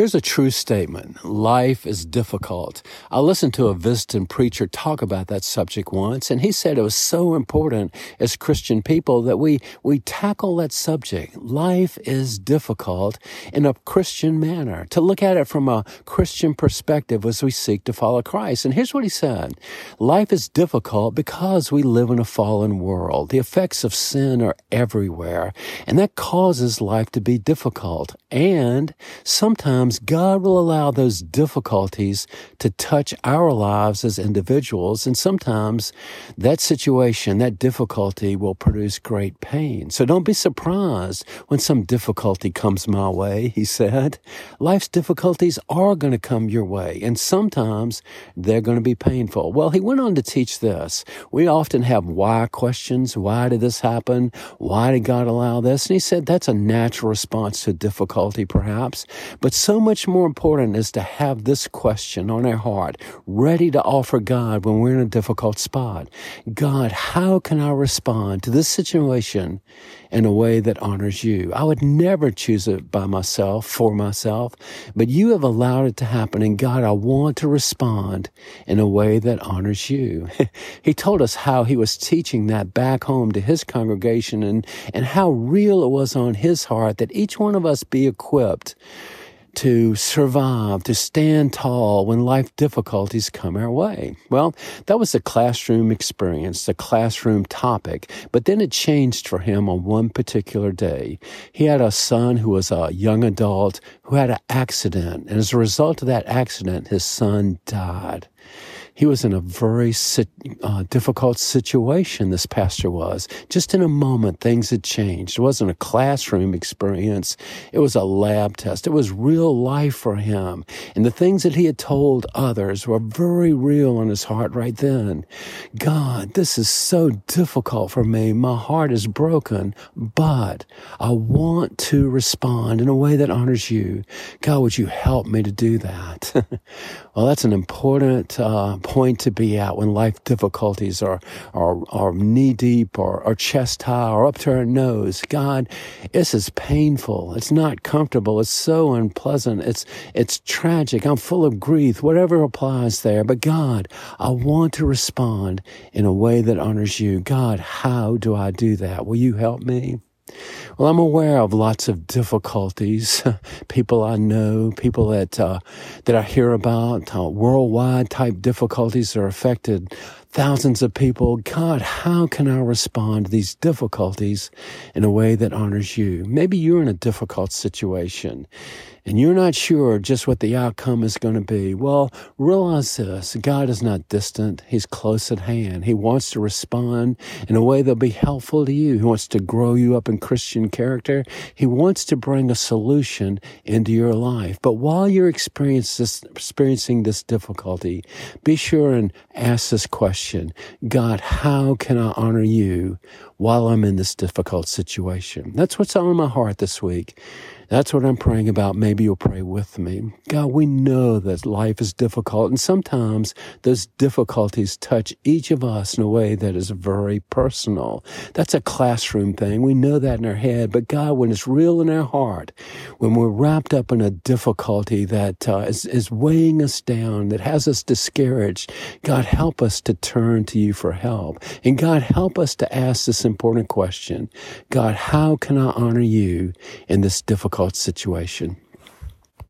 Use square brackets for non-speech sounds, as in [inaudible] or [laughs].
Here's a true statement. Life is difficult. I listened to a visiting preacher talk about that subject once, and he said it was so important as Christian people that we, we tackle that subject. Life is difficult in a Christian manner, to look at it from a Christian perspective as we seek to follow Christ. And here's what he said. Life is difficult because we live in a fallen world. The effects of sin are everywhere, and that causes life to be difficult. And sometimes Sometimes God will allow those difficulties to touch our lives as individuals, and sometimes that situation, that difficulty will produce great pain. So don't be surprised when some difficulty comes my way, he said. Life's difficulties are going to come your way, and sometimes they're going to be painful. Well, he went on to teach this. We often have why questions. Why did this happen? Why did God allow this? And he said that's a natural response to difficulty, perhaps, but so much more important is to have this question on our heart, ready to offer God when we're in a difficult spot. God, how can I respond to this situation in a way that honors you? I would never choose it by myself, for myself, but you have allowed it to happen. And God, I want to respond in a way that honors you. [laughs] he told us how he was teaching that back home to his congregation and, and how real it was on his heart that each one of us be equipped to survive, to stand tall when life difficulties come our way. Well, that was a classroom experience, a classroom topic, but then it changed for him on one particular day. He had a son who was a young adult who had an accident, and as a result of that accident, his son died. He was in a very uh, difficult situation, this pastor was. Just in a moment, things had changed. It wasn't a classroom experience. It was a lab test. It was real life for him. And the things that he had told others were very real in his heart right then. God, this is so difficult for me. My heart is broken, but I want to respond in a way that honors you. God, would you help me to do that? [laughs] well, that's an important uh, point to be at when life difficulties are, are, are knee deep or, or chest high or up to our nose. God, this is painful. It's not comfortable. It's so unpleasant. It's, it's tragic. I'm full of grief, whatever applies there. But God, I want to respond in a way that honors you. God, how do I do that? Will you help me? Well, I'm aware of lots of difficulties. [laughs] people I know, people that uh, that I hear about, uh, worldwide type difficulties that are affected thousands of people. God, how can I respond to these difficulties in a way that honors you? Maybe you're in a difficult situation and you're not sure just what the outcome is going to be, well, realize this. God is not distant. He's close at hand. He wants to respond in a way that'll be helpful to you. He wants to grow you up in Christian character. He wants to bring a solution into your life. But while you're experiencing this difficulty, be sure and ask this question. God, how can I honor you while I'm in this difficult situation? That's what's on my heart this week. That's what I'm praying about. Maybe you'll pray with me. God, we know that life is difficult, and sometimes those difficulties touch each of us in a way that is very personal. That's a classroom thing. We know that in our head, but God, when it's real in our heart, when we're wrapped up in a difficulty that uh, is, is weighing us down, that has us discouraged, God, help us to turn to you for help. And God, help us to ask this important question. God, how can I honor you in this difficult situation.